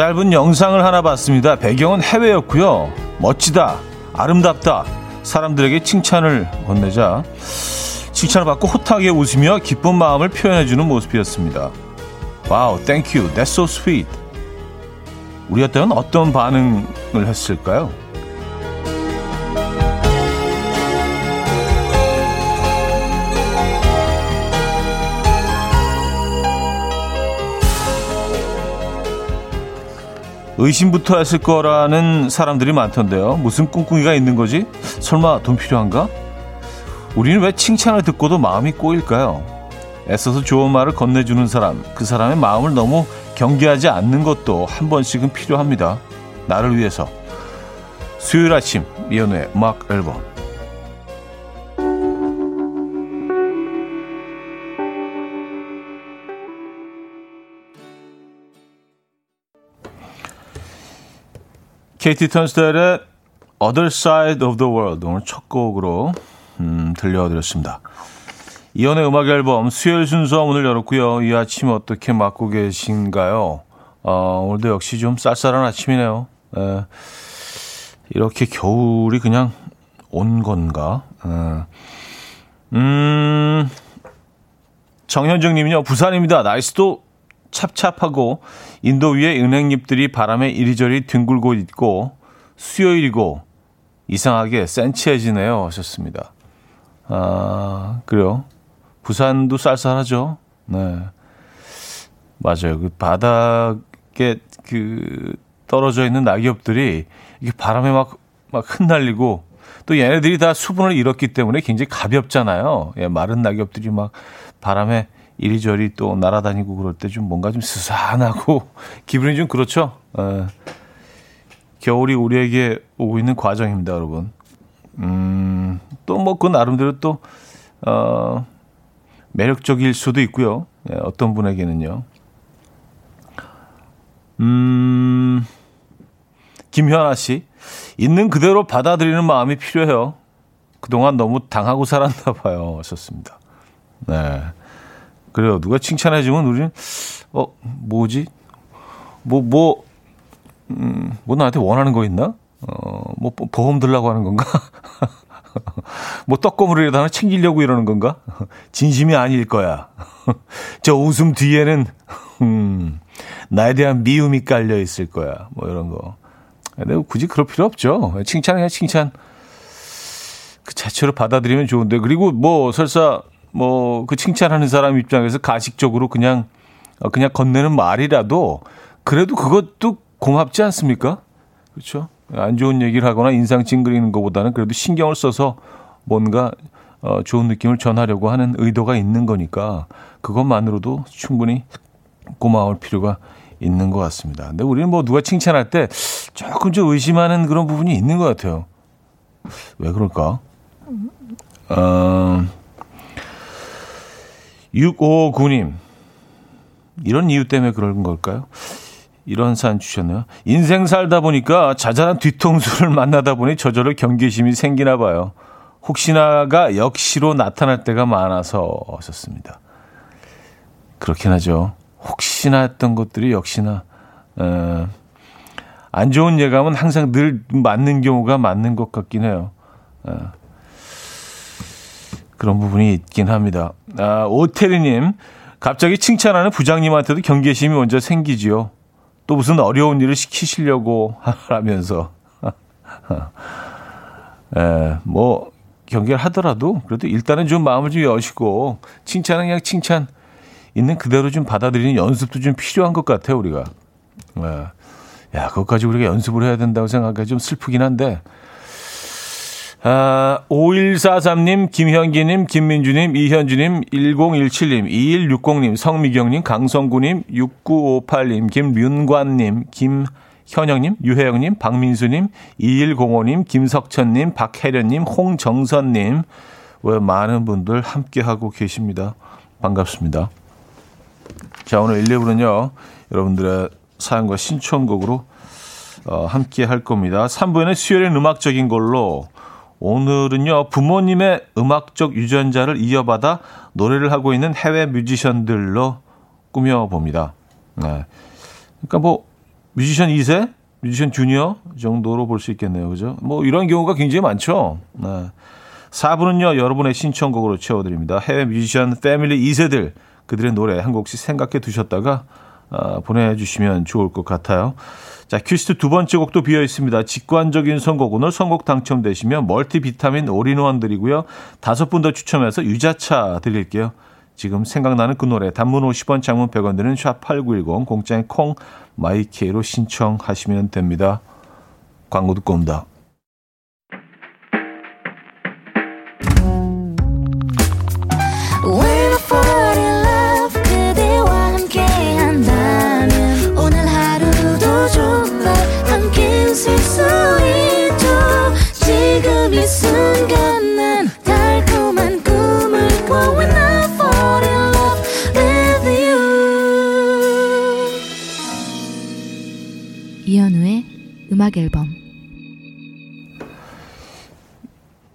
짧은 영상을 하나 봤습니다. 배경은 해외였고요. 멋지다, 아름답다. 사람들에게 칭찬을 건네자 칭찬을 받고 호탕하게 웃으며 기쁜 마음을 표현해주는 모습이었습니다. Wow, thank you, that's so sweet. 우리였다면 어떤 반응을 했을까요? 의심부터 했을 거라는 사람들이 많던데요. 무슨 꿍꿍이가 있는 거지? 설마 돈 필요한가? 우리는 왜 칭찬을 듣고도 마음이 꼬일까요? 애써서 좋은 말을 건네주는 사람, 그 사람의 마음을 너무 경계하지 않는 것도 한 번씩은 필요합니다. 나를 위해서. 수요일 아침, 이연우의 음악 앨범. 케이티 턴스텔의 Other Side of the World 오늘 첫 곡으로 음, 들려드렸습니다. 이연의 음악 앨범 수요일 순서 문을 열었고요. 이 아침 어떻게 맞고 계신가요? 어, 오늘도 역시 좀 쌀쌀한 아침이네요. 에, 이렇게 겨울이 그냥 온 건가? 에. 음, 정현정 님은요, 부산입니다. 날씨도 찹찹하고 인도 위에 은행잎들이 바람에 이리저리 뒹굴고 있고 수요일이고 이상하게 센치해지네요. 하셨습니다. 아, 그래요. 부산도 쌀쌀하죠. 네. 맞아요. 그 바닥에 그 떨어져 있는 낙엽들이 이게 바람에 막, 막 흩날리고 또 얘네들이 다 수분을 잃었기 때문에 굉장히 가볍잖아요. 예, 마른 낙엽들이 막 바람에 이리저리 또 날아다니고 그럴 때 좀 뭔가 좀 스산하고 기분이 좀 그렇죠. 에, 겨울이 우리에게 오고 있는 과정입니다, 여러분. 음, 또 뭐 그 나름대로 또, 어, 매력적일 수도 있고요. 예, 어떤 분에게는요. 음, 김현아 씨. 있는 그대로 받아들이는 마음이 필요해요. 그동안 너무 당하고 살았나 봐요. 하셨습니다. 네. 그래요. 누가 칭찬해주면 우리는, 어, 뭐지? 뭐, 뭐, 음, 뭐 나한테 원하는 거 있나? 어, 뭐, 보험 들라고 하는 건가? 뭐, 떡고물이라도 하나 챙기려고 이러는 건가? 진심이 아닐 거야. 저 웃음 뒤에는, 음, 나에 대한 미움이 깔려 있을 거야. 뭐, 이런 거. 근데 굳이 그럴 필요 없죠. 칭찬이야, 칭찬. 그 자체로 받아들이면 좋은데. 그리고 뭐, 설사, 뭐 그 칭찬하는 사람 입장에서 가식적으로 그냥 어, 그냥 건네는 말이라도 그래도 그것도 고맙지 않습니까? 그렇죠? 안 좋은 얘기를 하거나 인상 찡그리는 것보다는 그래도 신경을 써서 뭔가 어, 좋은 느낌을 전하려고 하는 의도가 있는 거니까 그것만으로도 충분히 고마울 필요가 있는 것 같습니다. 근데 우리는 뭐 누가 칭찬할 때 조금 좀 의심하는 그런 부분이 있는 것 같아요. 왜 그럴까? 어, 659님. 이런 이유 때문에 그런 걸까요? 이런 사연 주셨네요. 인생 살다 보니까 자잘한 뒤통수를 만나다 보니 저절로 경계심이 생기나 봐요. 혹시나가 역시로 나타날 때가 많아서 하셨습니다. 그렇긴 하죠. 혹시나 했던 것들이 역시나 어, 안 좋은 예감은 항상 늘 맞는 경우가 맞는 것 같긴 해요. 어, 그런 부분이 있긴 합니다. 아, 오태리님, 갑자기 칭찬하는 부장님한테도 경계심이 먼저 생기지요. 또 무슨 어려운 일을 시키시려고 하면서. 에, 뭐, 경계를 하더라도, 그래도 일단은 좀 마음을 좀 여시고, 칭찬은 그냥 칭찬 있는 그대로 좀 받아들이는 연습도 좀 필요한 것 같아요, 우리가. 에, 야, 그것까지 우리가 연습을 해야 된다고 생각하기가 좀 슬프긴 한데, 아, 5143님, 김현기님, 김민주님, 이현주님, 1017님, 2160님, 성미경님, 강성구님, 6958님, 김윤관님, 김현영님, 유혜영님, 박민수님, 2105님, 김석천님, 박혜련님, 홍정선님, 왜 많은 분들 함께하고 계십니다. 반갑습니다. 자, 오늘 1, 2부는요, 여러분들의 사연과 신청곡으로 어, 함께 할 겁니다. 3부에는 수요일엔 음악적인 걸로 오늘은요, 부모님의 음악적 유전자를 이어받아 노래를 하고 있는 해외 뮤지션들로 꾸며봅니다. 네. 그러니까 뭐, 뮤지션 2세, 뮤지션 주니어 정도로 볼 수 있겠네요. 그죠? 뭐 이런 경우가 굉장히 많죠. 네. 4부는요, 여러분의 신청곡으로 채워드립니다. 해외 뮤지션 패밀리 2세들, 그들의 노래 한 곡씩 생각해 두셨다가 어, 보내주시면 좋을 것 같아요. 자, 퀴즈 두 번째 곡도 비어 있습니다. 직관적인 선곡. 오늘 선곡 당첨되시면 멀티비타민 올인원 드리고요. 다섯 분 더 추첨해서 유자차 드릴게요. 지금 생각나는 그 노래 단문 50원 장문 100원 드는 샵8910 공짜인 콩 마이케이로 신청하시면 됩니다. 광고 듣고 옵니다. 음악 앨범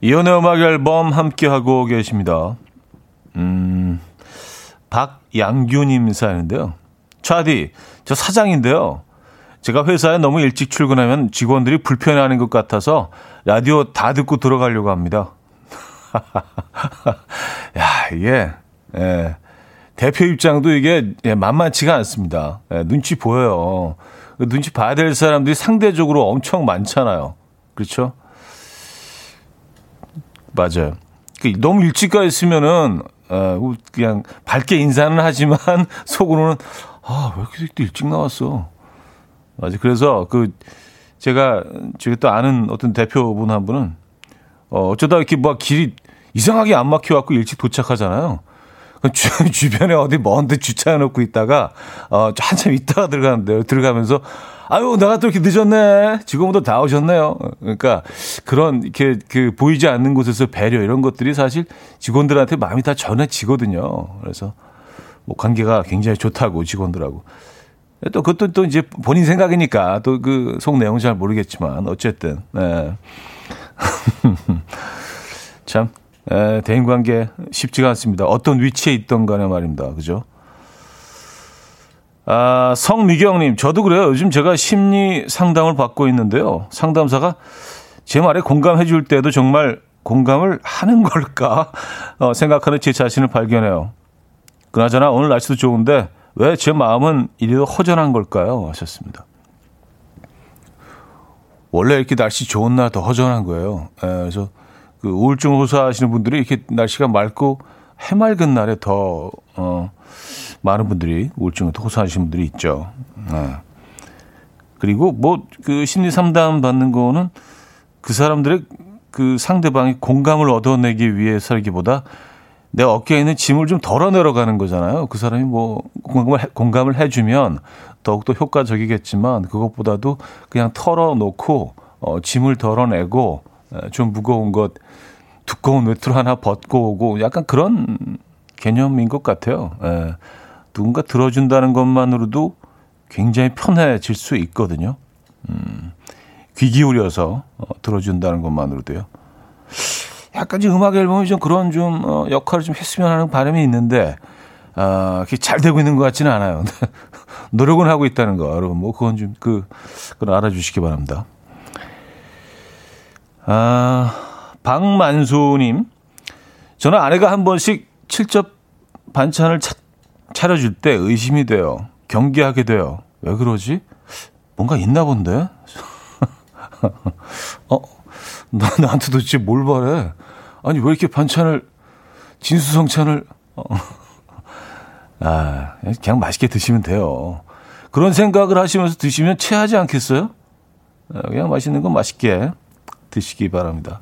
이연의 음악 앨범 함께 하고 계십니다. 음, 박양규님 사연인데요. 차디, 저 사장인데요. 제가 회사에 너무 일찍 출근하면 직원들이 불편해하는 것 같아서 라디오 다 듣고 들어가려고 합니다. 야, 이게, 예, 대표 입장도 이게 예, 만만치가 않습니다. 예, 눈치 보여요. 그 눈치 봐야 될 사람들이 상대적으로 엄청 많잖아요. 그렇죠? 맞아요. 그 너무 일찍 가 있으면은 어, 그냥 밝게 인사는 하지만 속으로는 아, 왜 이렇게 일찍 나왔어? 맞아. 그래서 그 제가 저기 또 아는 어떤 대표분 한 분은 어, 어쩌다 이렇게 뭐 길이 이상하게 안 막혀 갖고 일찍 도착하잖아요. 주, 주변에 어디 먼데 주차해 놓고 있다가 어 한참 있다가 들어가는데요. 들어가면서 아유 내가 또 이렇게 늦었네. 직원분들 다 오셨네요. 그러니까 그런 이렇게 그 보이지 않는 곳에서 배려 이런 것들이 사실 직원들한테 마음이 다 전해지거든요. 그래서 뭐 관계가 굉장히 좋다고 직원들하고. 또 그것도 또 이제 본인 생각이니까 또 그 속 내용 잘 모르겠지만 어쨌든 네. 참 에, 대인관계 쉽지가 않습니다. 어떤 위치에 있던 간에 말입니다. 그죠? 아, 성미경님, 저도 그래요. 요즘 제가 심리 상담을 받고 있는데요. 상담사가 제 말에 공감해 줄 때도 정말 공감을 하는 걸까 어, 생각하는 제 자신을 발견해요. 그나저나 오늘 날씨도 좋은데 왜 제 마음은 이리도 허전한 걸까요? 하셨습니다. 원래 이렇게 날씨 좋은 날 더 허전한 거예요. 에, 그래서 그 우울증 호소하시는 분들이 이렇게 날씨가 맑고 해맑은 날에 더 어, 많은 분들이 우울증을 호소하시는 분들이 있죠. 네. 그리고 뭐 그 심리 상담 받는 거는 그 사람들의 그 상대방이 공감을 얻어내기 위해서라기보다 내 어깨에 있는 짐을 좀 덜어내려 가는 거잖아요. 그 사람이 뭐 공감을, 해, 공감을 해주면 더욱더 효과적이겠지만 그것보다도 그냥 털어놓고 어, 짐을 덜어내고 좀 무거운 것 두꺼운 외투를 하나 벗고 오고 약간 그런 개념인 것 같아요. 예. 누군가 들어준다는 것만으로도 굉장히 편해질 수 있거든요. 음, 귀 기울여서 어, 들어준다는 것만으로도요. 약간 좀 음악 앨범이 좀 그런 좀 어, 역할을 좀 했으면 하는 바람이 있는데 아, 그게 잘 되고 있는 것 같지는 않아요. 노력은 하고 있다는 거, 여러분. 뭐, 그건 좀, 그, 그건 알아주시기 바랍니다. 아, 박만수님, 저는 아내가 한 번씩 칠첩 반찬을 차, 차려줄 때 의심이 돼요. 경계하게 돼요. 왜 그러지? 뭔가 있나 본데? 어, 나, 나한테 도대체 뭘 바래? 아니, 왜 이렇게 반찬을, 진수성찬을, 어. 아, 그냥 맛있게 드시면 돼요. 그런 생각을 하시면서 드시면 체하지 않겠어요? 아, 그냥 맛있는 건 맛있게 드시기 바랍니다.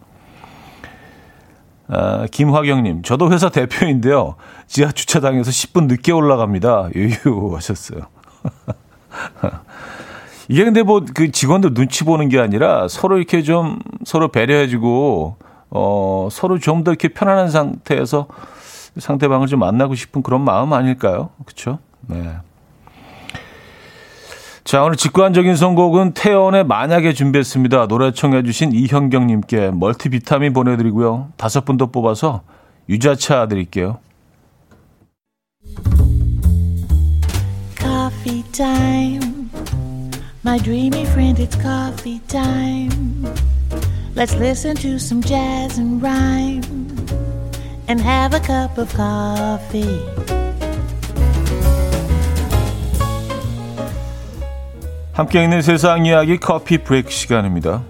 아, 김화경님, 저도 회사 대표인데요. 지하 주차장에서 10분 늦게 올라갑니다. 유유 하셨어요. 이게 근데 뭐 그 직원들 눈치 보는 게 아니라 서로 이렇게 좀 서로 배려해주고 어 서로 좀 더 이렇게 편안한 상태에서 상대방을 좀 만나고 싶은 그런 마음 아닐까요? 그렇죠? 네. 자, 오늘 직관적인 선곡은 태연의 만약에 준비했습니다. 노래 청해주신 이현경님께 멀티비타민 보내드리고요. 다섯 분 더 뽑아서 유자차 드릴게요. Coffee time. My dreamy friend, it's coffee time. Let's listen to some jazz and rhyme and have a cup of coffee. 함께 있는 세상 이야기 커피 브레이크 시간입니다.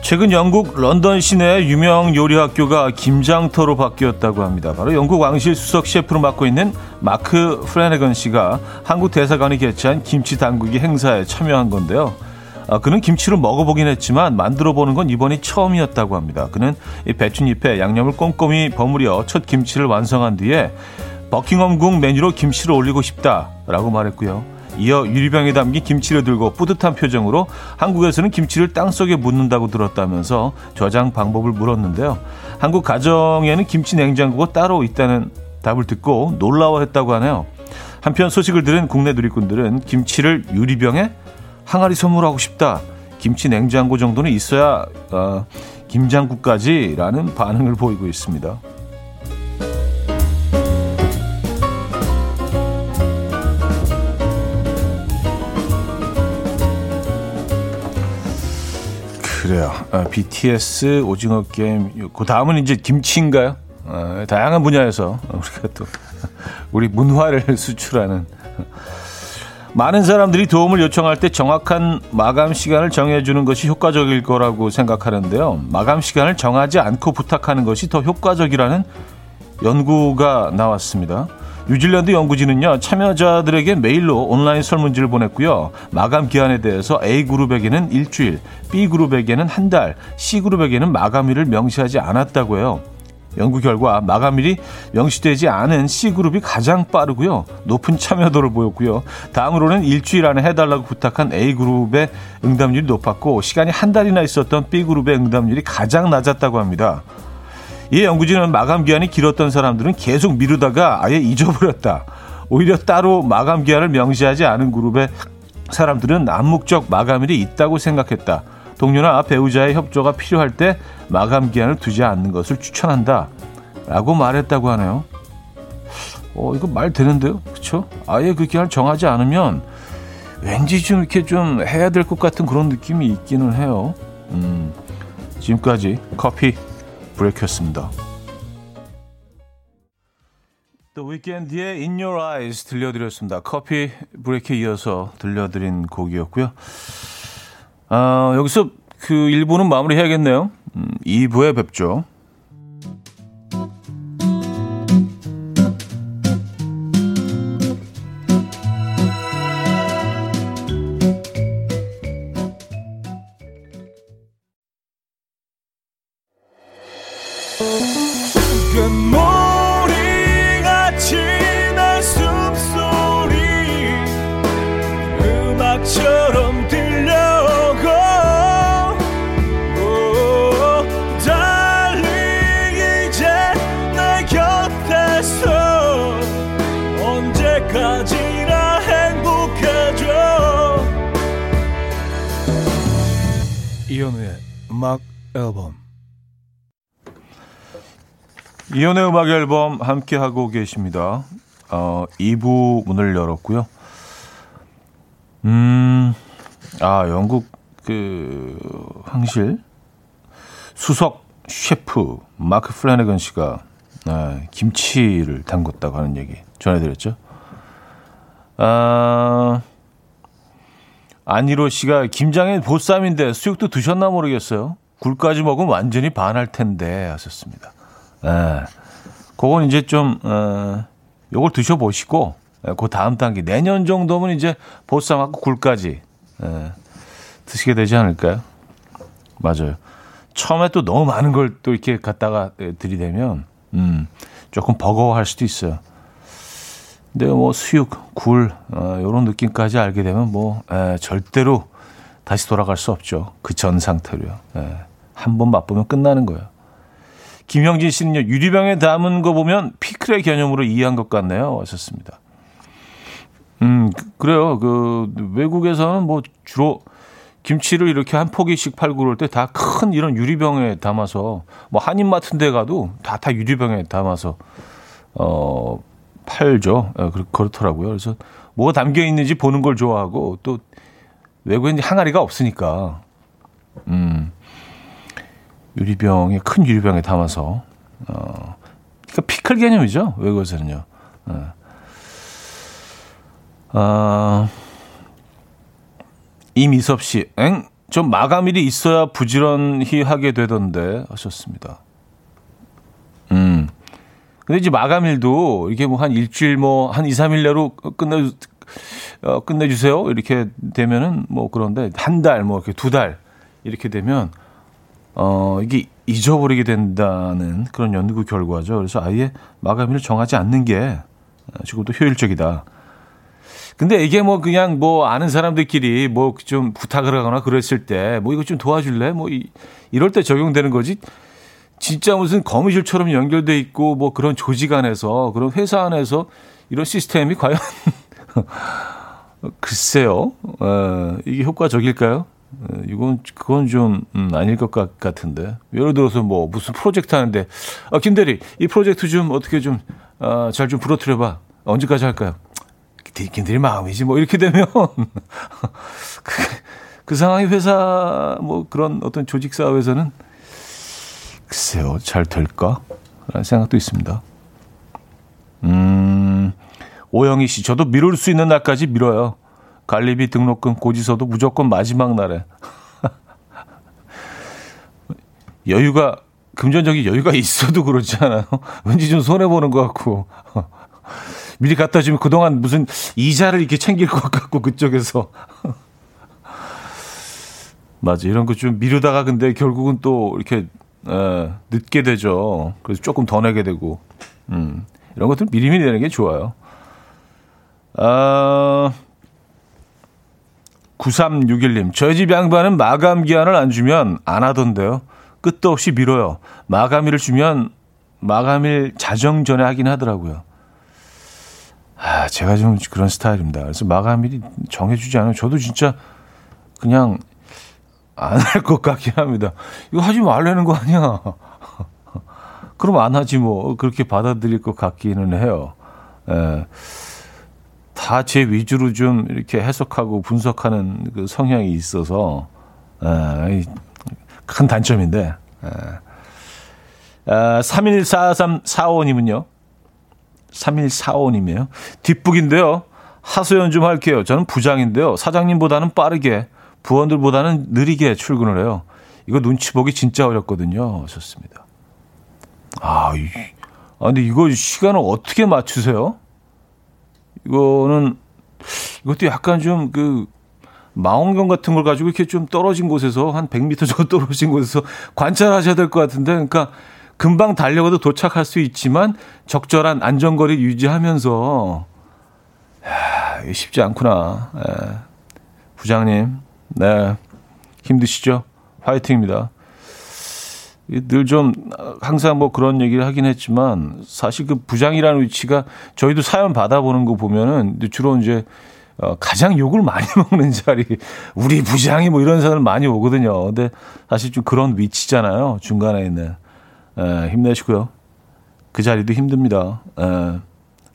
최근 영국 런던 시내 유명 요리 학교가 김장터로 바뀌었다고 합니다. 바로 영국 왕실 수석 셰프로 맡고 있는 마크 프레네건 씨가 한국 대사관이 개최한 김치 당국이 행사에 참여한 건데요. 아, 그는 김치를 먹어보긴 했지만 만들어 보는 건 이번이 처음이었다고 합니다. 그는 이 배춧잎에 양념을 꼼꼼히 버무려 첫 김치를 완성한 뒤에 버킹엄궁 메뉴로 김치를 올리고 싶다라고 말했고요. 이어 유리병에 담긴 김치를 들고 뿌듯한 표정으로 한국에서는 김치를 땅속에 묻는다고 들었다면서 저장 방법을 물었는데요. 한국 가정에는 김치 냉장고가 따로 있다는 답을 듣고 놀라워했다고 하네요. 한편 소식을 들은 국내 누리꾼들은 김치를 유리병에 항아리 선물하고 싶다. 김치 냉장고 정도는 있어야 어, 김장국까지라는 반응을 보이고 있습니다. 그래요. 아, BTS 오징어 게임. 그 다음은 이제 김치인가요? 아, 다양한 분야에서 우리가 또 우리 문화를 수출하는 많은 사람들이 도움을 요청할 때 정확한 마감 시간을 정해주는 것이 효과적일 거라고 생각하는데요. 마감 시간을 정하지 않고 부탁하는 것이 더 효과적이라는 연구가 나왔습니다. 뉴질랜드 연구진은요, 참여자들에게 메일로 온라인 설문지를 보냈고요. 마감 기한에 대해서 A그룹에게는 일주일, B그룹에게는 한 달, C그룹에게는 마감일을 명시하지 않았다고 해요. 연구 결과 마감일이 명시되지 않은 C그룹이 가장 빠르고요. 높은 참여도를 보였고요. 다음으로는 일주일 안에 해달라고 부탁한 A그룹의 응답률이 높았고 시간이 한 달이나 있었던 B그룹의 응답률이 가장 낮았다고 합니다. 이 연구진은 마감 기한이 길었던 사람들은 계속 미루다가 아예 잊어버렸다. 오히려 따로 마감 기한을 명시하지 않은 그룹의 사람들은 암묵적 마감일이 있다고 생각했다. 동료나 배우자의 협조가 필요할 때 마감 기한을 두지 않는 것을 추천한다. 라고 말했다고 하네요. 어, 이거 말 되는데요? 그쵸? 아예 그 기한을 정하지 않으면 왠지 좀 이렇게 좀 해야 될 것 같은 그런 느낌이 있기는 해요. 음, 지금까지 커피 브레이크였습니다. The Weeknd의 In Your Eyes 들려드렸습니다. 커피 브레이크에 이어서 들려드린 곡이었고요. 아, 여기서 그 1부는 마무리해야겠네요. 음, 2부에 뵙죠. 음악 앨범 함께 하고 계십니다. 어, 2부 문을 열었고요. 음, 아 영국 그 황실 수석 셰프 마크 플래너건 씨가 아, 김치를 담궜다고 하는 얘기 전해드렸죠. 아, 안희로 씨가 김장의 보쌈인데 수육도 드셨나 모르겠어요. 굴까지 먹으면 완전히 반할 텐데 하셨습니다. 예. 그건 이제 좀, 어, 요걸 드셔보시고, 예, 그 다음 단계, 내년 정도면 이제 보쌈하고 굴까지, 예, 드시게 되지 않을까요? 맞아요. 처음에 또 너무 많은 걸 또 이렇게 갖다가 들이대면, 음, 조금 버거워할 수도 있어요. 근데 뭐 수육, 굴 어, 이런 느낌까지 알게 되면 뭐 에, 절대로 다시 돌아갈 수 없죠. 그 전 상태로요. 한번 맛보면 끝나는 거예요. 김형진 씨는요 유리병에 담은 거 보면 피클의 개념으로 이해한 것 같네요. 하셨습니다. 음 그래요. 그 외국에서는 뭐 주로 김치를 이렇게 한 포기씩 팔고 그럴 때 다 큰 이런 유리병에 담아서 뭐 한인마트 데 가도 다 다 유리병에 담아서 어 팔죠. 예, 그렇더라고요. 그래서 뭐가 담겨 있는지 보는 걸 좋아하고 또 외국엔 항아리가 없으니까 음 유리병에 큰 유리병에 담아서 어 그러니까 피클 개념이죠 외국에서는요. 어. 아 이미섭 씨, 엥? 좀 마감일이 있어야 부지런히 하게 되던데 하셨습니다. 음. 근데 이제 마감일도 이게 뭐 한 일주일 뭐 한 2, 3일 내로 끝내 어, 끝내주세요. 이렇게 되면은 뭐 그런데 한 달, 뭐 이렇게 두 달 이렇게 되면 어, 이게 잊어버리게 된다는 그런 연구 결과죠. 그래서 아예 마감일을 정하지 않는 게 지금도 효율적이다. 근데 이게 뭐 그냥 뭐 아는 사람들끼리 뭐 좀 부탁을 하거나 그랬을 때 뭐 이거 좀 도와줄래? 뭐 이, 이럴 때 적용되는 거지. 진짜 무슨 거미줄처럼 연결돼 있고 뭐 그런 조직 안에서 그런 회사 안에서 이런 시스템이 과연 글쎄요. 어, 이게 효과적일까요? 어, 이건 그건 좀 음, 아닐 것 같, 같은데 예를 들어서 뭐 무슨 프로젝트 하는데 아, 김 대리 이 프로젝트 좀 어떻게 좀 잘좀 어, 부러뜨려봐 언제까지 할까요? 김 대리 마음이지 뭐 이렇게 되면 그, 그 상황이 회사 뭐 그런 어떤 조직 사회에서는 글쎄요 잘 될까? 라는 생각도 있습니다. 음 오영희 씨 저도 미룰 수 있는 날까지 미뤄요. 관리비 등록금 고지서도 무조건 마지막 날에. 여유가, 금전적인 여유가 있어도 그렇지 않아요? 왠지 좀 손해 보는 것 같고. 미리 갖다 주면 그동안 무슨 이자를 이렇게 챙길 것 같고, 그쪽에서. 맞아. 이런 거 좀 미루다가 근데 결국은 또 이렇게, 에, 늦게 되죠. 그래서 조금 더 내게 되고. 음. 이런 것들 미리미리 내는 게 좋아요. 아, 9361님, 저희 집 양반은 마감 기한을 안 주면 안 하던데요. 끝도 없이 미뤄요. 마감일을 주면 마감일 자정 전에 하긴 하더라고요. 아, 제가 좀 그런 스타일입니다. 그래서 마감일이 정해주지 않으면 저도 진짜 그냥 안 할 것 같긴 합니다. 이거 하지 말라는 거 아니야. 그럼 안 하지 뭐. 그렇게 받아들일 것 같기는 해요. 예. 다 제 위주로 좀 이렇게 해석하고 분석하는 그 성향이 있어서 에, 큰 단점인데. 에. 아, 314345님은요. 3145님이에요. 뒷북인데요. 하소연 좀 할게요. 저는 부장인데요. 사장님보다는 빠르게, 부원들보다는 느리게 출근을 해요. 이거 눈치 보기 진짜 어렵거든요. 하셨습니다. 아, 이, 아 근데 이거 시간을 어떻게 맞추세요? 이거는 이것도 약간 좀 그 망원경 같은 걸 가지고 이렇게 좀 떨어진 곳에서 한 100m 정도 떨어진 곳에서 관찰하셔야 될 것 같은데 그러니까 금방 달려가도 도착할 수 있지만 적절한 안전거리 유지하면서 야, 쉽지 않구나. 예. 부장님, 네 힘드시죠? 화이팅입니다. 늘 좀 항상 뭐 그런 얘기를 하긴 했지만 사실 그 부장이라는 위치가 저희도 사연 받아보는 거 보면은 주로 이제 어, 가장 욕을 많이 먹는 자리, 우리 부장이 뭐 이런 사람 많이 오거든요. 근데 사실 좀 그런 위치잖아요. 중간에 있는. 에, 힘내시고요. 그 자리도 힘듭니다. 에,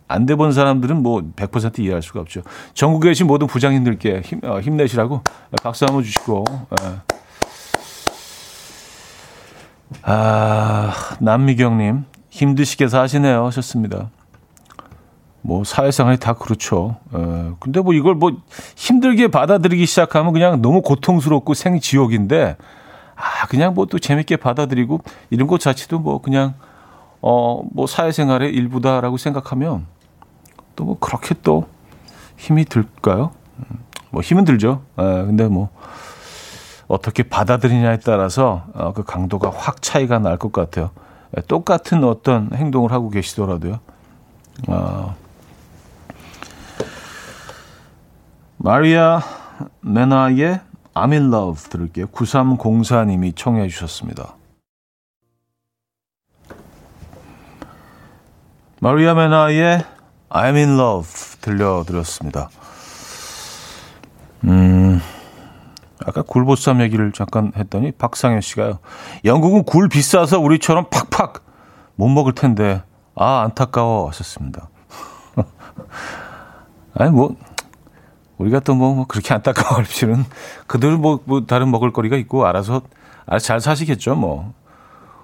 안 돼본 사람들은 뭐 100% 이해할 수가 없죠. 전국에 계신 모든 부장님들께 힘, 어, 힘내시라고 박수 한번 주시고. 에. 아, 남미경님, 힘드시게 사시네요. 하셨습니다. 뭐, 사회생활이 다 그렇죠. 에, 근데 뭐 이걸 뭐 힘들게 받아들이기 시작하면 그냥 너무 고통스럽고 생지옥인데, 아, 그냥 뭐 또 재밌게 받아들이고 이런 것 자체도 뭐 그냥, 어, 뭐 사회생활의 일부다라고 생각하면 또 뭐 그렇게 또 힘이 들까요? 음, 뭐 힘은 들죠. 에, 근데 뭐, 어떻게 받아들이냐에 따라서 어, 그 강도가 확 차이가 날 것 같아요. 예, 똑같은 어떤 행동을 하고 계시더라도요. 어, 마리아 메나의 I'm in love 들을게요. 9304님이 청해 주셨습니다. 마리아 메나의 I'm in love 들려드렸습니다. 음, 아까 굴보쌈 얘기를 잠깐 했더니 박상현 씨가요. 영국은 굴 비싸서 우리처럼 팍팍 못 먹을 텐데 아 안타까워 하셨습니다. 아니 뭐 우리가 또뭐 뭐 그렇게 안타까워할 필요는 그들은 뭐, 뭐 다른 먹을거리가 있고 알아서 알아서 잘 사시겠죠 뭐.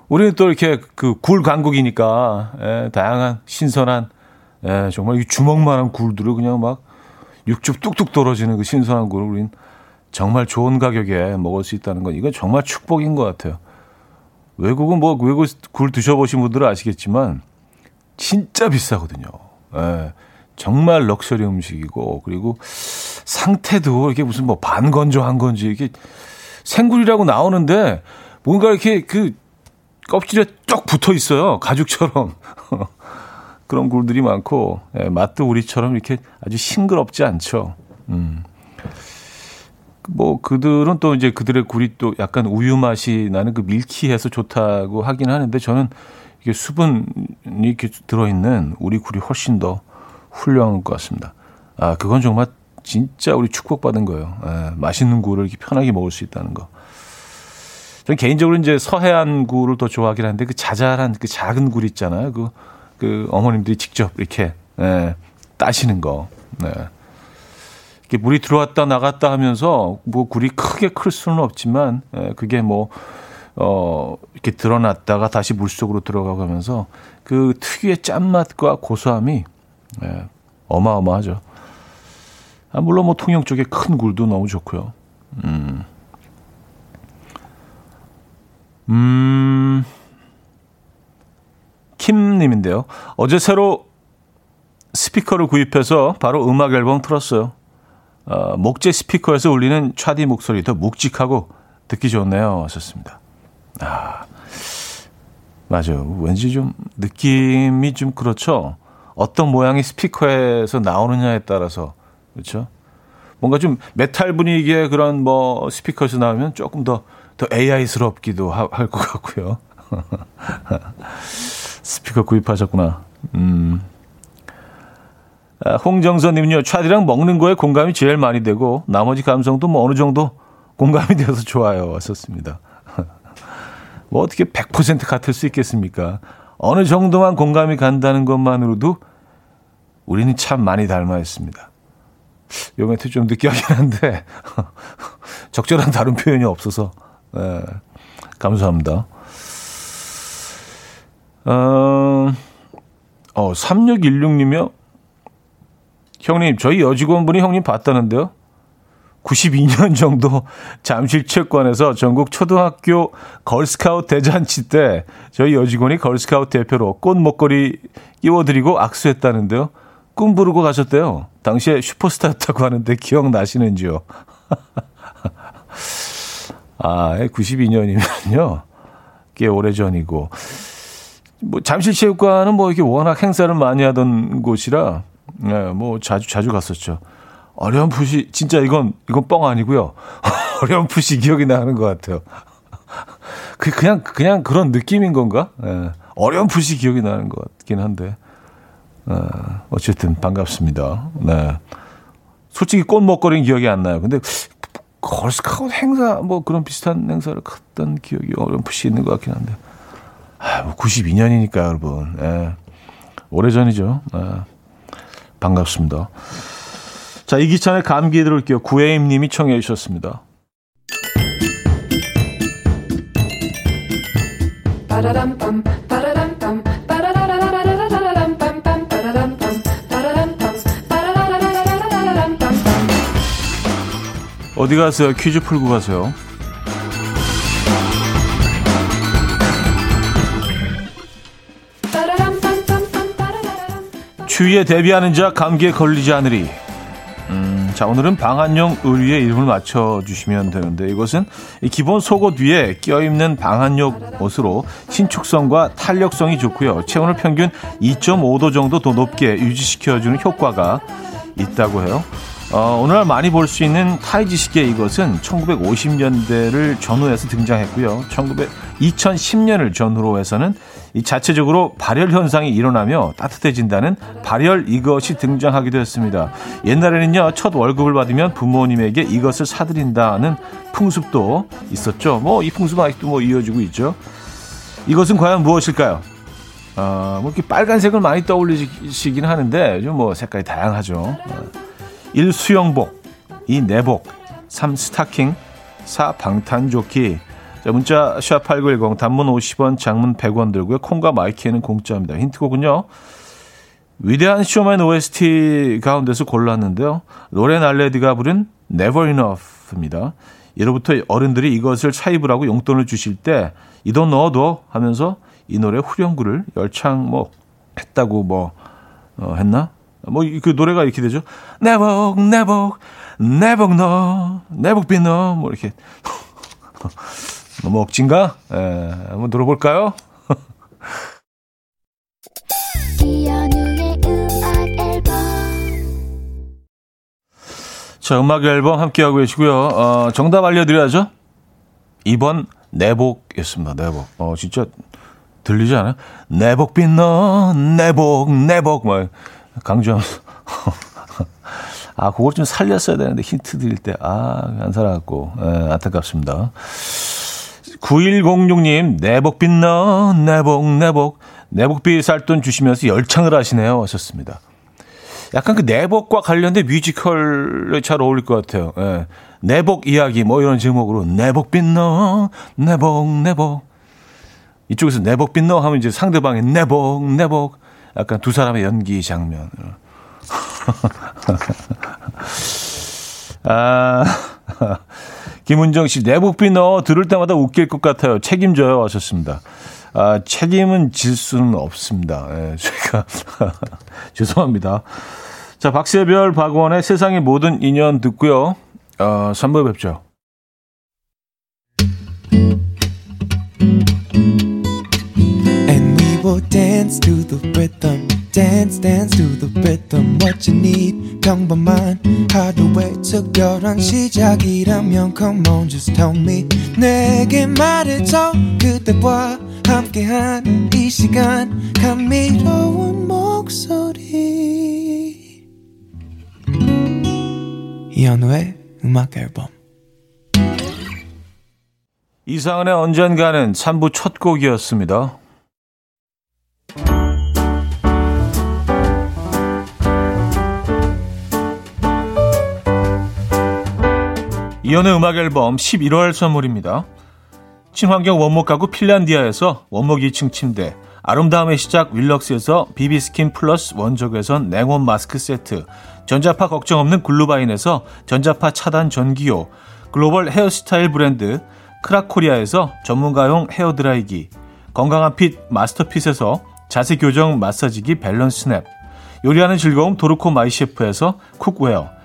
우리는 또 이렇게 그 굴 강국이니까 예, 다양한 신선한 예, 정말 이 주먹만한 굴들을 그냥 막 육즙 뚝뚝 떨어지는 그 신선한 굴을 우린 정말 좋은 가격에 먹을 수 있다는 건 이건 정말 축복인 것 같아요. 외국은 뭐 외국 굴 드셔보신 분들은 아시겠지만 진짜 비싸거든요. 예, 정말 럭셔리 음식이고 그리고 상태도 이렇게 무슨 뭐 반건조 한 건지 이게 생굴이라고 나오는데 뭔가 이렇게 그 껍질에 쫙 붙어 있어요. 가죽처럼. 그런 굴들이 많고, 예, 맛도 우리처럼 이렇게 아주 싱그럽지 않죠. 음. 뭐, 그들은 또 이제 그들의 굴이 또 약간 우유 맛이 나는 그 밀키해서 좋다고 하긴 하는데 저는 이게 수분이 이렇게 들어있는 우리 굴이 훨씬 더 훌륭한 것 같습니다. 아, 그건 정말 진짜 우리 축복받은 거예요. 예, 맛있는 굴을 이렇게 편하게 먹을 수 있다는 거. 저는 개인적으로 이제 서해안 굴을 더 좋아하긴 하는데 그 자잘한 그 작은 굴 있잖아요. 그, 그 어머님들이 직접 이렇게 예, 따시는 거. 네. 물이 들어왔다 나갔다 하면서 뭐 굴이 크게 클 수는 없지만 예, 그게 뭐 어, 이렇게 드러났다가 다시 물 속으로 들어가고 하면서 그 특유의 짠맛과 고소함이 예, 어마어마하죠. 아, 물론 뭐 통영 쪽에 큰 굴도 너무 좋고요. 음. 음, 킴님인데요. 어제 새로 스피커를 구입해서 바로 음악 앨범 틀었어요. 어, 목재 스피커에서 울리는 차디 목소리 더 묵직하고 듣기 좋네요. 하셨습니다. 아, 맞아요. 왠지 좀 느낌이 좀 그렇죠. 어떤 모양의 스피커에서 나오느냐에 따라서 그렇죠. 뭔가 좀 메탈 분위기의 그런 뭐 스피커에서 나오면 조금 더 더 AI스럽기도 할 것 같고요. 스피커 구입하셨구나. 음. 아, 홍정선님은요, 차디랑 먹는 거에 공감이 제일 많이 되고, 나머지 감성도 뭐 어느 정도 공감이 되어서 좋아요. 왔었습니다. 뭐 어떻게 100% 같을 수 있겠습니까? 어느 정도만 공감이 간다는 것만으로도 우리는 참 많이 닮아 있습니다. 요 멘트 좀 느끼하긴 한데, 적절한 다른 표현이 없어서, 네, 감사합니다. 어, 어, 3616님이요? 형님, 저희 여직원분이 형님 봤다는데요? 92년 정도 잠실 체육관에서 전국 초등학교 걸스카우트 대잔치 때 저희 여직원이 걸스카우트 대표로 꽃 목걸이 끼워드리고 악수했다는데요. 꿈 부르고 가셨대요. 당시에 슈퍼스타였다고 하는데 기억나시는지요? 아, 92년이면요. 꽤 오래 전이고. 뭐, 잠실 체육관은 뭐 이렇게 워낙 행사를 많이 하던 곳이라, 네, 뭐 자주, 자주 갔었죠. 어렴풋이, 진짜 이건, 이건 뻥 아니고요. 어렴풋이 기억이 나는 것 같아요. 그, 그냥, 그냥 그런 느낌인 건가? 네, 어렴풋이 기억이 나는 것 같긴 한데. 어, 어쨌든 반갑습니다. 네. 솔직히 꽃 먹거리는 기억이 안 나요. 근데 걸스카우트 행사 뭐 그런 비슷한 행사를 갔던 기억이 어렴풋이 있는 것 같긴 한데 아, 뭐 92년이니까 여러분 예. 오래전이죠 예. 반갑습니다 자 이기찬의 감기 들을게요 구혜임 님이 청해 주셨습니다 어디 가세요? 퀴즈 풀고 가세요. 추위에 대비하는 자 감기에 걸리지 않으리. 음, 자 오늘은 방한용 의류의 이름을 맞춰주시면 되는데 이것은 기본 속옷 위에 껴입는 방한용 옷으로 신축성과 탄력성이 좋고요. 체온을 평균 2.5도 정도 더 높게 유지시켜주는 효과가 있다고 해요. 어, 오늘날 많이 볼 수 있는 타이지 시계 이것은 1950년대를 전후해서 등장했고요. 1900, 2010년을 전후로 해서는 이 자체적으로 발열 현상이 일어나며 따뜻해진다는 발열 이것이 등장하기도 했습니다. 옛날에는요, 첫 월급을 받으면 부모님에게 이것을 사드린다는 풍습도 있었죠. 뭐, 이 풍습은 아직도 뭐 이어지고 있죠. 이것은 과연 무엇일까요? 어, 뭐 이렇게 빨간색을 많이 떠올리시긴 하는데, 좀 뭐 색깔이 다양하죠. 1. 수영복 2. 내복 3. 스타킹 4. 방탄조끼 자, 문자 샵8910 단문 50원 장문 100원 들고요. 콩과 마이키에는 공짜입니다. 힌트곡은요. 위대한 쇼맨 OST 가운데서 골랐는데요. 로렌 알레디가 부른 Never Enough입니다. 예로부터 어른들이 이것을 차입을 하고 용돈을 주실 때 이 돈 넣어둬 하면서 이 노래 후렴구를 열창 뭐 했다고 뭐 어, 했나? 뭐 그 노래가 이렇게 되죠. 내복 내복 내복 너 내복 비 너 뭐 이렇게 너무 억진가? 예, 한번 들어볼까요? 자, 음악 앨범 함께하고 계시고요. 어, 정답 알려드려야죠. 2번 내복이었습니다. 내복. 어, 진짜 들리지 않아요? 내복 빛 너, 내복, 내복. 막 강조하면서. 아, 그걸 좀 살렸어야 되는데 힌트 드릴 때, 아, 안 살아갖고, 예, 안타깝습니다. 9106님, 내복빛 너, 내복, 내복. 내복비 쌀돈 주시면서 열창을 하시네요. 하셨습니다. 약간 그 내복과 관련된 뮤지컬에 잘 어울릴 것 같아요. 예. 내복 이야기, 뭐 이런 제목으로, 내복빛 너, 내복, 내복. 이쪽에서 내복빛 너 하면 이제 상대방의 내복, 내복. 약간 두 사람의 연기 장면. 아, 김은정 씨, 내복비 너 들을 때마다 웃길 것 같아요. 책임져요. 하셨습니다. 아, 책임은 질 수는 없습니다. 예, 제가, 죄송합니다. 자, 박세별, 박원의 세상의 모든 인연 듣고요. 어, 3부 뵙죠. rhythm. Dance dance to the rhythm what you need. 평범한 하루의 특별한 시작이라면 come on just tell me. 내게 말해줘 그대와 함께한 이 시간. 감미로운 목소리. 이현우의 음악 앨범. 이상은의 언젠가는 3부 첫 곡이었습니다. 이연의 음악 앨범 11월 선물입니다. 친환경 원목 가구 핀란디아에서 원목 2층 침대, 아름다움의 시작 윌럭스에서 비비스킨 플러스 원적외선 냉온 마스크 세트, 전자파 걱정 없는 글루바인에서 전자파 차단 전기요, 글로벌 헤어스타일 브랜드 크라코리아에서 전문가용 헤어드라이기, 건강한 핏 마스터핏에서 자세 교정 마사지기 밸런스 냅, 요리하는 즐거움 도르코 마이셰프에서 쿡웨어,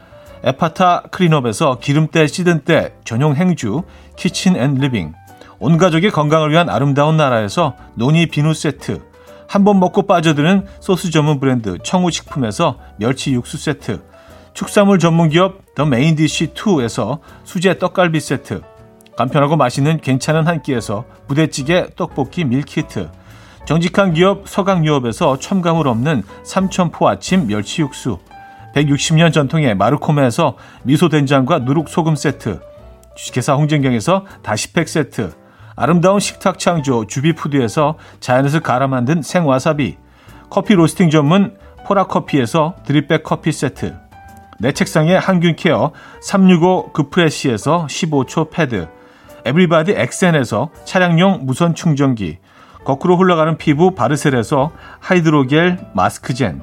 에파타 클린업에서 기름때 찌든 때 전용 행주 키친 앤 리빙. 온 가족의 건강을 위한 아름다운 나라에서 노니 비누 세트. 한 번 먹고 빠져드는 소스 전문 브랜드 청우식품에서 멸치 육수 세트. 축산물 전문 기업 더 메인디시 2에서 수제 떡갈비 세트. 간편하고 맛있는 괜찮은 한 끼에서 부대찌개 떡볶이 밀키트. 정직한 기업 서강유업에서 첨가물 없는 삼천포 아침 멸치 육수 160년 전통의 마르코메에서 미소된장과 누룩소금 세트, 주식회사 홍진경에서 다시팩 세트, 아름다운 식탁 창조 주비푸드에서 자연에서 갈아 만든 생와사비, 커피 로스팅 전문 포라커피에서 드립백 커피 세트, 내 책상에 항균케어 365 그프레시에서 15초 패드, 에브리바디 엑센에서 차량용 무선 충전기, 거꾸로 흘러가는 피부 바르셀에서 하이드로겔 마스크젠,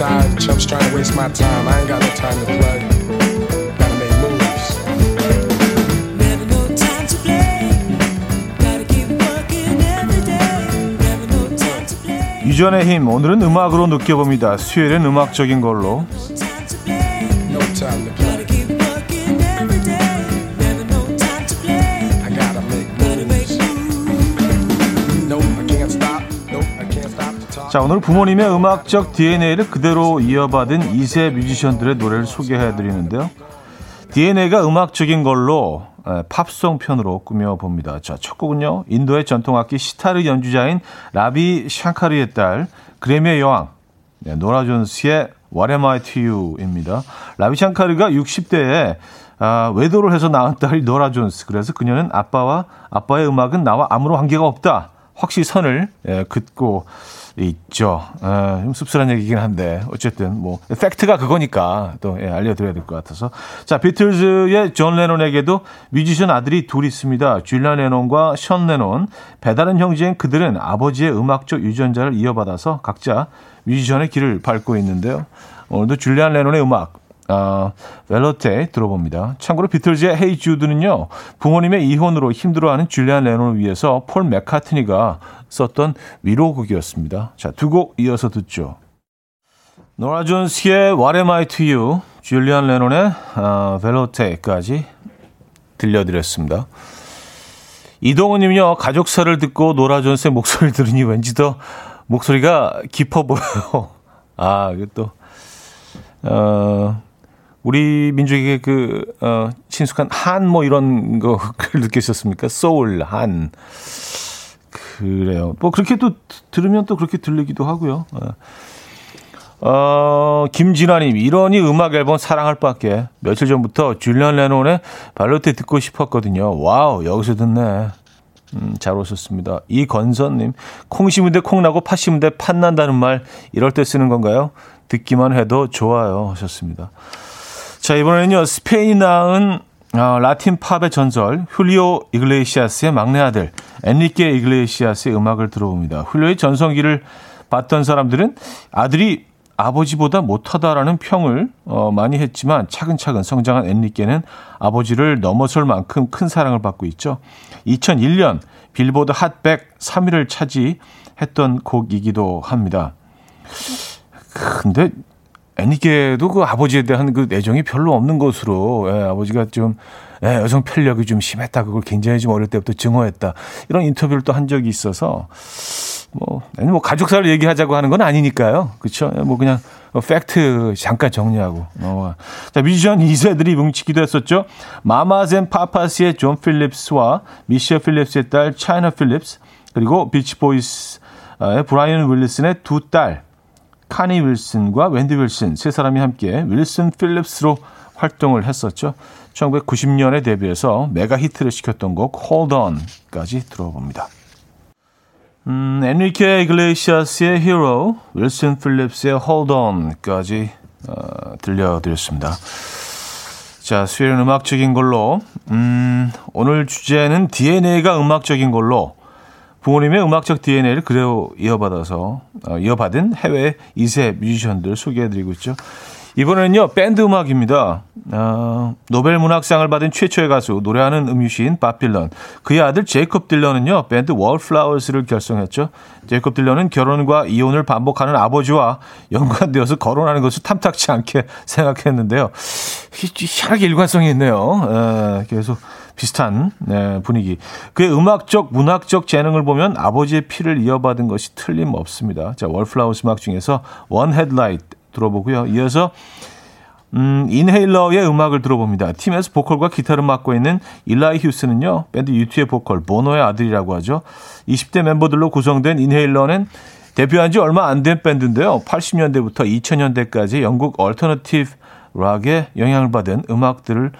Tired, chumps trying to waste my time. I ain't got no time to play. Gotta make moves. Never no time to play. Gotta keep working every day. Never no time to play. 유전의 힘 오늘은 음악으로 느껴봅니다. 수요일엔 음악적인 걸로 자 오늘 부모님의 음악적 DNA를 그대로 이어받은 2세 뮤지션들의 노래를 소개해 드리는데요. DNA가 음악적인 걸로 에, 팝송 편으로 꾸며봅니다. 자, 첫 곡은요. 인도의 전통악기 시타르 연주자인 라비 샹카르의 딸 그래미의 여왕 네, 노라 존스의 What Am I To You입니다. 라비 샹카르가 60대에 아, 외도를 해서 낳은 딸이 노라 존스. 그래서 그녀는 아빠와 아빠의 음악은 나와 아무런 관계가 없다. 확실히 선을 예, 긋고 있죠. 예, 좀 씁쓸한 얘기긴 한데 어쨌든 뭐 팩트가 그거니까 또 예, 알려드려야 될 것 같아서 자 비틀즈의 존 레논에게도 뮤지션 아들이 둘 있습니다. 줄리안 레논과 션 레논 배다른 형제인 그들은 아버지의 음악적 유전자를 이어받아서 각자 뮤지션의 길을 밟고 있는데요. 오늘도 줄리안 레논의 음악 아, Valotte 들어봅니다. 참고로 비틀즈의 Hey Jude는요, 부모님의 이혼으로 힘들어하는 줄리안 레논을 위해서 폴 맥카트니가 썼던 위로곡이었습니다. 자, 두 곡 이어서 듣죠. 노라 존스의 What Am I To You, 줄리안 레논의 아, Valotte까지 들려드렸습니다. 이동훈님요, 가족사를 듣고 노라 존스의 목소리를 들으니 왠지 더 목소리가 깊어 보여요. 아, 이게 또, 어, 우리 민족에게 그, 어, 친숙한 한 뭐 이런 거를 느끼셨습니까? 소울, 한. 그래요. 뭐 그렇게 또 들으면 또 그렇게 들리기도 하고요. 어, 어 김진아님, 이러니 음악 앨범 사랑할 밖에 며칠 전부터 줄리안 레논의 Valotte 듣고 싶었거든요. 와우, 여기서 듣네. 음, 잘 오셨습니다. 이건선님, 콩 심은 데 콩 나고 팥 심은 데 팥 난다는 말 이럴 때 쓰는 건가요? 듣기만 해도 좋아요 하셨습니다. 자, 이번에는요, 스페인이 낳은 어, 라틴 팝의 전설, 훌리오 이글레시아스의 막내 아들, 엔리케 이글레시아스의 음악을 들어봅니다. 훌리오의 전성기를 봤던 사람들은 아들이 아버지보다 못하다라는 평을 어, 많이 했지만 차근차근 성장한 엔리케는 아버지를 넘어설 만큼 큰 사랑을 받고 있죠. 2001년 빌보드 핫100 3위를 차지했던 곡이기도 합니다. 근데 엔리케도 그 아버지에 대한 그 애정이 별로 없는 것으로 예, 아버지가 좀 예, 여성 편력이 좀 심했다. 그걸 굉장히 좀 어릴 때부터 증오했다. 이런 인터뷰를 또 한 적이 있어서 뭐 아니 뭐 가족사를 얘기하자고 하는 건 아니니까요. 그렇죠 뭐 그냥 팩트 잠깐 정리하고. 어. 자 뮤지션 2세들이 뭉치기도 했었죠. 마마스 앤 파파스의 존 필립스와 미셸 필립스의 딸 차이나 필립스 그리고 비치 보이스의 브라이언 윌슨의 두딸 카니 윌슨과 웬디 윌슨 세 사람이 함께 윌슨 필립스로 활동을 했었죠. 1990년에 데뷔해서 메가 히트를 시켰던 곡 Hold On까지 들어봅니다. 음, 엔리케 이글레시아스의 Hero, 윌슨 필립스의 Hold On까지 어, 들려드렸습니다. 자, 수요일은 음악적인 걸로 음, 오늘 주제는 DNA가 음악적인 걸로 부모님의 음악적 DNA를 그대로 이어받아서 어, 이어받은 해외 2세 뮤지션들 소개해드리고 있죠. 이번에는요 밴드 음악입니다. 어, 노벨 문학상을 받은 최초의 가수 노래하는 음유시인 밥 딜런 그의 아들 제이콥 딜런은요 밴드 월플라워스를 결성했죠. 제이콥 딜런은 결혼과 이혼을 반복하는 아버지와 연관되어서 거론하는 것을 탐탁치 않게 생각했는데요. 희한하게 일관성이 있네요. 에, 계속 비슷한 네, 분위기. 그의 음악적, 문학적 재능을 보면 아버지의 피를 이어받은 것이 틀림없습니다. 자, 월플라워스 음악 중에서 One Headlight 들어보고요. 이어서 음, 인헤일러의 음악을 들어봅니다. 팀에서 보컬과 기타를 맡고 있는 일라이 휴슨은요, 밴드 유튜의 보컬, 보노의 아들이라고 하죠. 20대 멤버들로 구성된 인헤일러는 데뷔한 지 얼마 안 된 밴드인데요. 80년대부터 2000년대까지 영국 얼터너티브 락의 영향을 받은 음악들을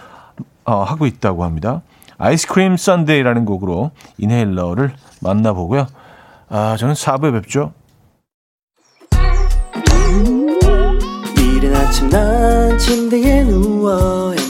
어, 하고 있다고 합니다. Ice Cream Sundae라는 곡으로 인헤일러를 만나보고요. 아, 저는 4부에 뵙죠. 이른 아침 난 침대에 누워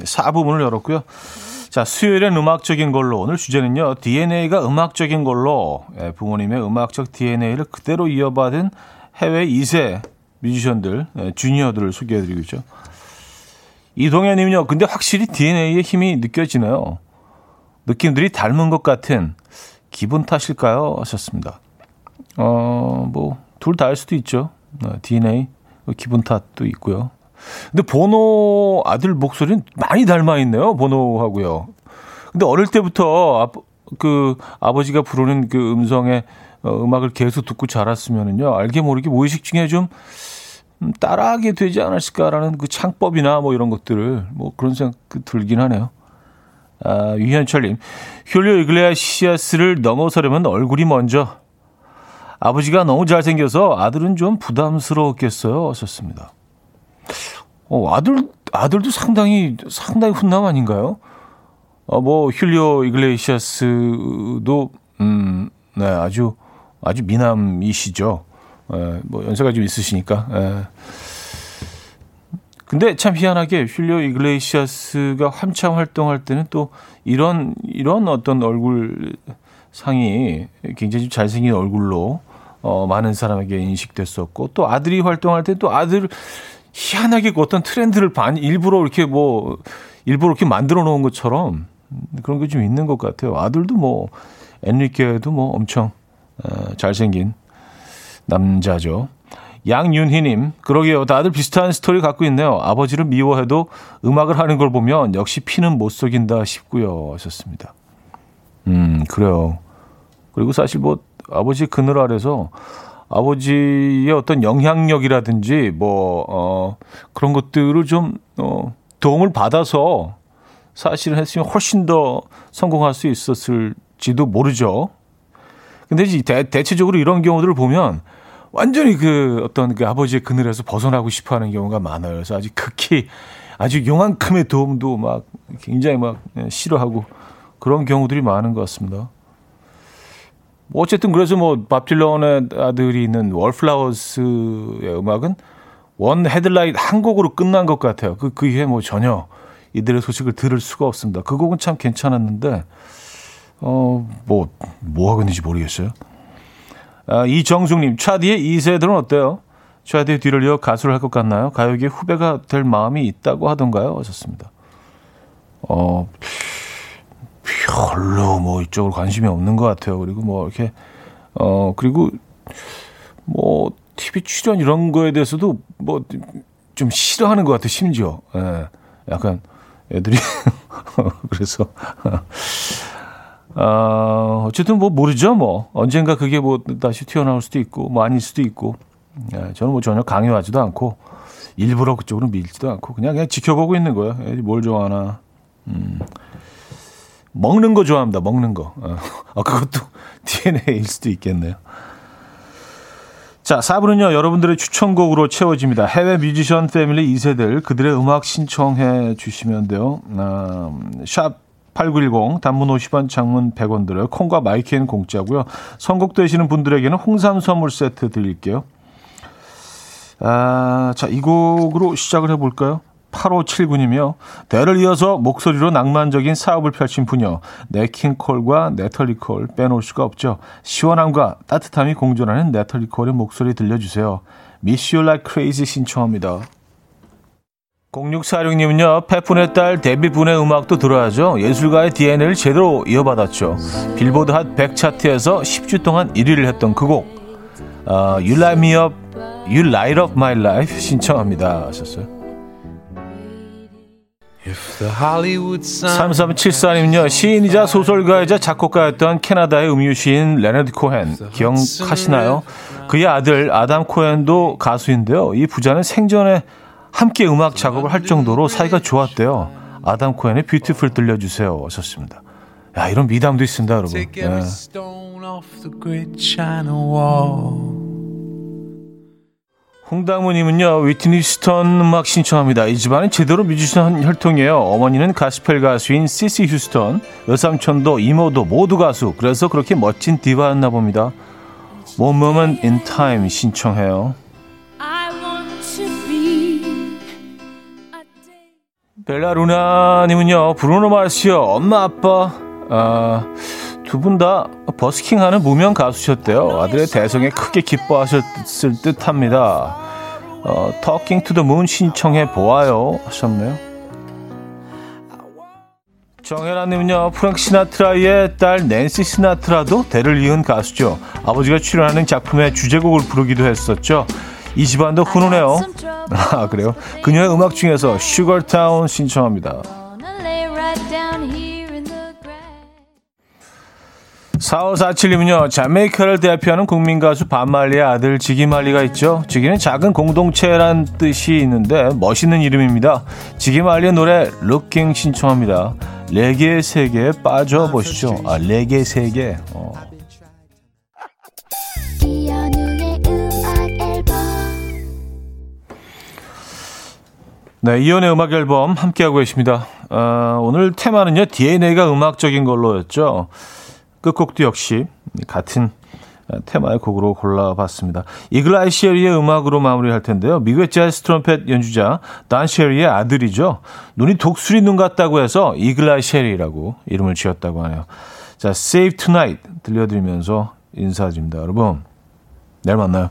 4부문을 열었고요. 자, 수요일엔 음악적인 걸로. 오늘 주제는요, DNA가 음악적인 걸로 예, 부모님의 음악적 DNA를 그대로 이어받은 해외 2세 뮤지션들, 예, 주니어들을 소개해드리고 있죠. 이동현 님은요, 근데 확실히 DNA의 힘이 느껴지네요. 느낌들이 닮은 것 같은 기분 탓일까요? 하셨습니다. 어, 뭐, 둘 다일 수도 있죠. 어, DNA, 기분 탓도 있고요. 근데 보노 아들 목소리는 많이 닮아 있네요. 보노하고요. 근데 어릴 때부터 아, 그 아버지가 부르는 그 음성의 어, 음악을 계속 듣고 자랐으면은요. 알게 모르게 무의식 중에 좀 음, 따라하게 되지 않았을까라는 그 창법이나 뭐 이런 것들을 뭐 그런 생각 들긴 하네요. 아, 유현철님, 흉류 이글레시아스를 넘어서려면 얼굴이 먼저. 아버지가 너무 잘생겨서 아들은 좀 부담스러웠겠어요. 하셨습니다. 어, 아들, 아들도 상당히, 상당히 훈남 아닌가요? 어, 뭐, 힐리오 이글레시아스도, 음, 네, 아주, 아주 미남이시죠. 예, 뭐, 연세가 좀 있으시니까. 예. 근데 참 희한하게 힐리오 이글레시아스가 한참 활동할 때는 또 이런, 이런 어떤 얼굴 상이 굉장히 좀 잘생긴 얼굴로 어, 많은 사람에게 인식됐었고 또 아들이 활동할 때 또 아들 희한하게 그 어떤 트렌드를 반 일부러 이렇게 뭐 일부러 이렇게 만들어 놓은 것처럼 그런 게 좀 있는 것 같아요. 아들도 뭐 엔리케도 뭐 엄청 어, 잘생긴 남자죠. 양윤희님, 그러게요. 다들 비슷한 스토리 갖고 있네요. 아버지를 미워해도 음악을 하는 걸 보면 역시 피는 못 속인다 싶고요. 하셨습니다. 음, 그래요. 그리고 사실 뭐 아버지 그늘 아래서 아버지의 어떤 영향력이라든지 뭐, 어, 그런 것들을 좀, 어, 도움을 받아서 사실은 했으면 훨씬 더 성공할 수 있었을지도 모르죠. 근데 대, 대체적으로 이런 경우들을 보면 완전히 그 어떤 그 아버지의 그늘에서 벗어나고 싶어 하는 경우가 많아요. 그래서 아주 극히 아주 용한큼의 도움도 막 굉장히 막 싫어하고 그런 경우들이 많은 것 같습니다. 뭐 어쨌든 그래서 뭐 밥 딜런의 아들이 있는 월플라워스의 음악은 원 헤드라인 한 곡으로 끝난 것 같아요. 그, 그 이후에 뭐 전혀 이들의 소식을 들을 수가 없습니다. 그 곡은 참 괜찮았는데, 어, 뭐, 뭐 하고 있는지 모르겠어요. 아, 이정숙님, 차디의 이세들은 어때요? 차디의 뒤를 이어 가수를 할 것 같나요? 가요계 후배가 될 마음이 있다고 하던가요? 하셨습니다. 어, 별로 뭐 이쪽으로 관심이 없는 것 같아요. 그리고 뭐 이렇게, 어, 그리고 뭐 TV 출연 이런 거에 대해서도 뭐 좀 싫어하는 것 같아요. 심지어. 예. 약간 애들이. 그래서. 어, 어쨌든 뭐 모르죠, 뭐. 언젠가 그게 뭐 다시 튀어나올 수도 있고, 뭐 아닐 수도 있고. 예, 저는 뭐 전혀 강요하지도 않고, 일부러 그쪽으로 밀지도 않고, 그냥 그냥 지켜보고 있는 거예요. 애들이 뭘 좋아하나. 음. 먹는 거 좋아합니다, 먹는 거. 어, 어, 그것도 DNA일 수도 있겠네요. 자, 4부는요, 여러분들의 추천곡으로 채워집니다. 해외 뮤지션 패밀리 2세들, 그들의 음악 신청해 주시면 돼요. 어, 샵8910 단문 50원, 장문 100원 들어요. 콩과 마이크는 공짜고요. 선곡되시는 분들에게는 홍삼 선물 세트 드릴게요. 아, 자, 이 곡으로 시작을 해볼까요? 8579님이요. 대를 이어서 목소리로 낭만적인 사업을 펼친 부녀 네킹콜과 네털리콜 빼놓을 수가 없죠. 시원함과 따뜻함이 공존하는 네털리콜의 목소리 들려주세요. Miss You Like Crazy 신청합니다. 0646님은요. 페푼의 딸 데뷔분의 음악도 들어야죠. 예술가의 DNA를 제대로 이어받았죠. 빌보드 핫 100 차트에서 10주 동안 1위를 했던 그 곡. 어, you Light Me Up, You Light Up My Life 신청합니다. 하셨어요. 3374님은요, 시인이자 소설가이자 작곡가였던 캐나다의 음유 시인 레너드 코헨, 기억하시나요? 그의 아들 아담 코헨도 가수인데요. 이 부자는 생전에 함께 음악 작업을 할 정도로 사이가 좋았대요. 아담 코헨의 Beautiful 들려주세요. 하셨습니다. 야, 이런 미담도 있습니다, 여러분. 예. 홍당무님은요 휘트니 휴스턴 음악 신청합니다. 이 집안은 제대로 뮤지션 혈통이에요. 어머니는 가스펠 가수인 시시 휴스턴, 외삼촌도 이모도 모두 가수. 그래서 그렇게 멋진 디바였나 봅니다. One Moment in Time 신청해요. 벨라루나님은요 브루노 마스요 엄마 아빠 아, 두 분 다 버스킹하는 무명 가수셨대요. 아들의 대성에 크게 기뻐하셨을 듯합니다. 어, Talking to the Moon 신청해 보아요 하셨네요. 정혜라님은요 프랭크 시나트라의 딸 낸시 시나트라도 대를 이은 가수죠. 아버지가 출연하는 작품의 주제곡을 부르기도 했었죠. 이 집안도 훈훈해요. 아 그래요? 그녀의 음악 중에서 슈거타운 신청합니다. 4547님은요, 자메이카를 대표하는 국민 가수 반말리의 아들 지기말리가 있죠. 지기는 작은 공동체란 뜻이 있는데 멋있는 이름입니다. 지기말리의 노래 루킹 신청합니다. 레게의 세계에 빠져보시죠. 아, 레게 세계. 어. 네, 이연의 음악 앨범 함께하고 계십니다. 아, 오늘 테마는요, DNA가 음악적인 걸로였죠. 끝곡도 역시 같은 테마의 곡으로 골라봤습니다. 이글아이 셰리의 음악으로 마무리할 텐데요. 미국의 재즈 트럼펫 연주자 단 셰리의 아들이죠. 눈이 독수리 눈 같다고 해서 이글아이 셰리라고 이름을 지었다고 하네요. 자, Save Tonight 들려드리면서 인사드립니다. 여러분, 내일 만나요.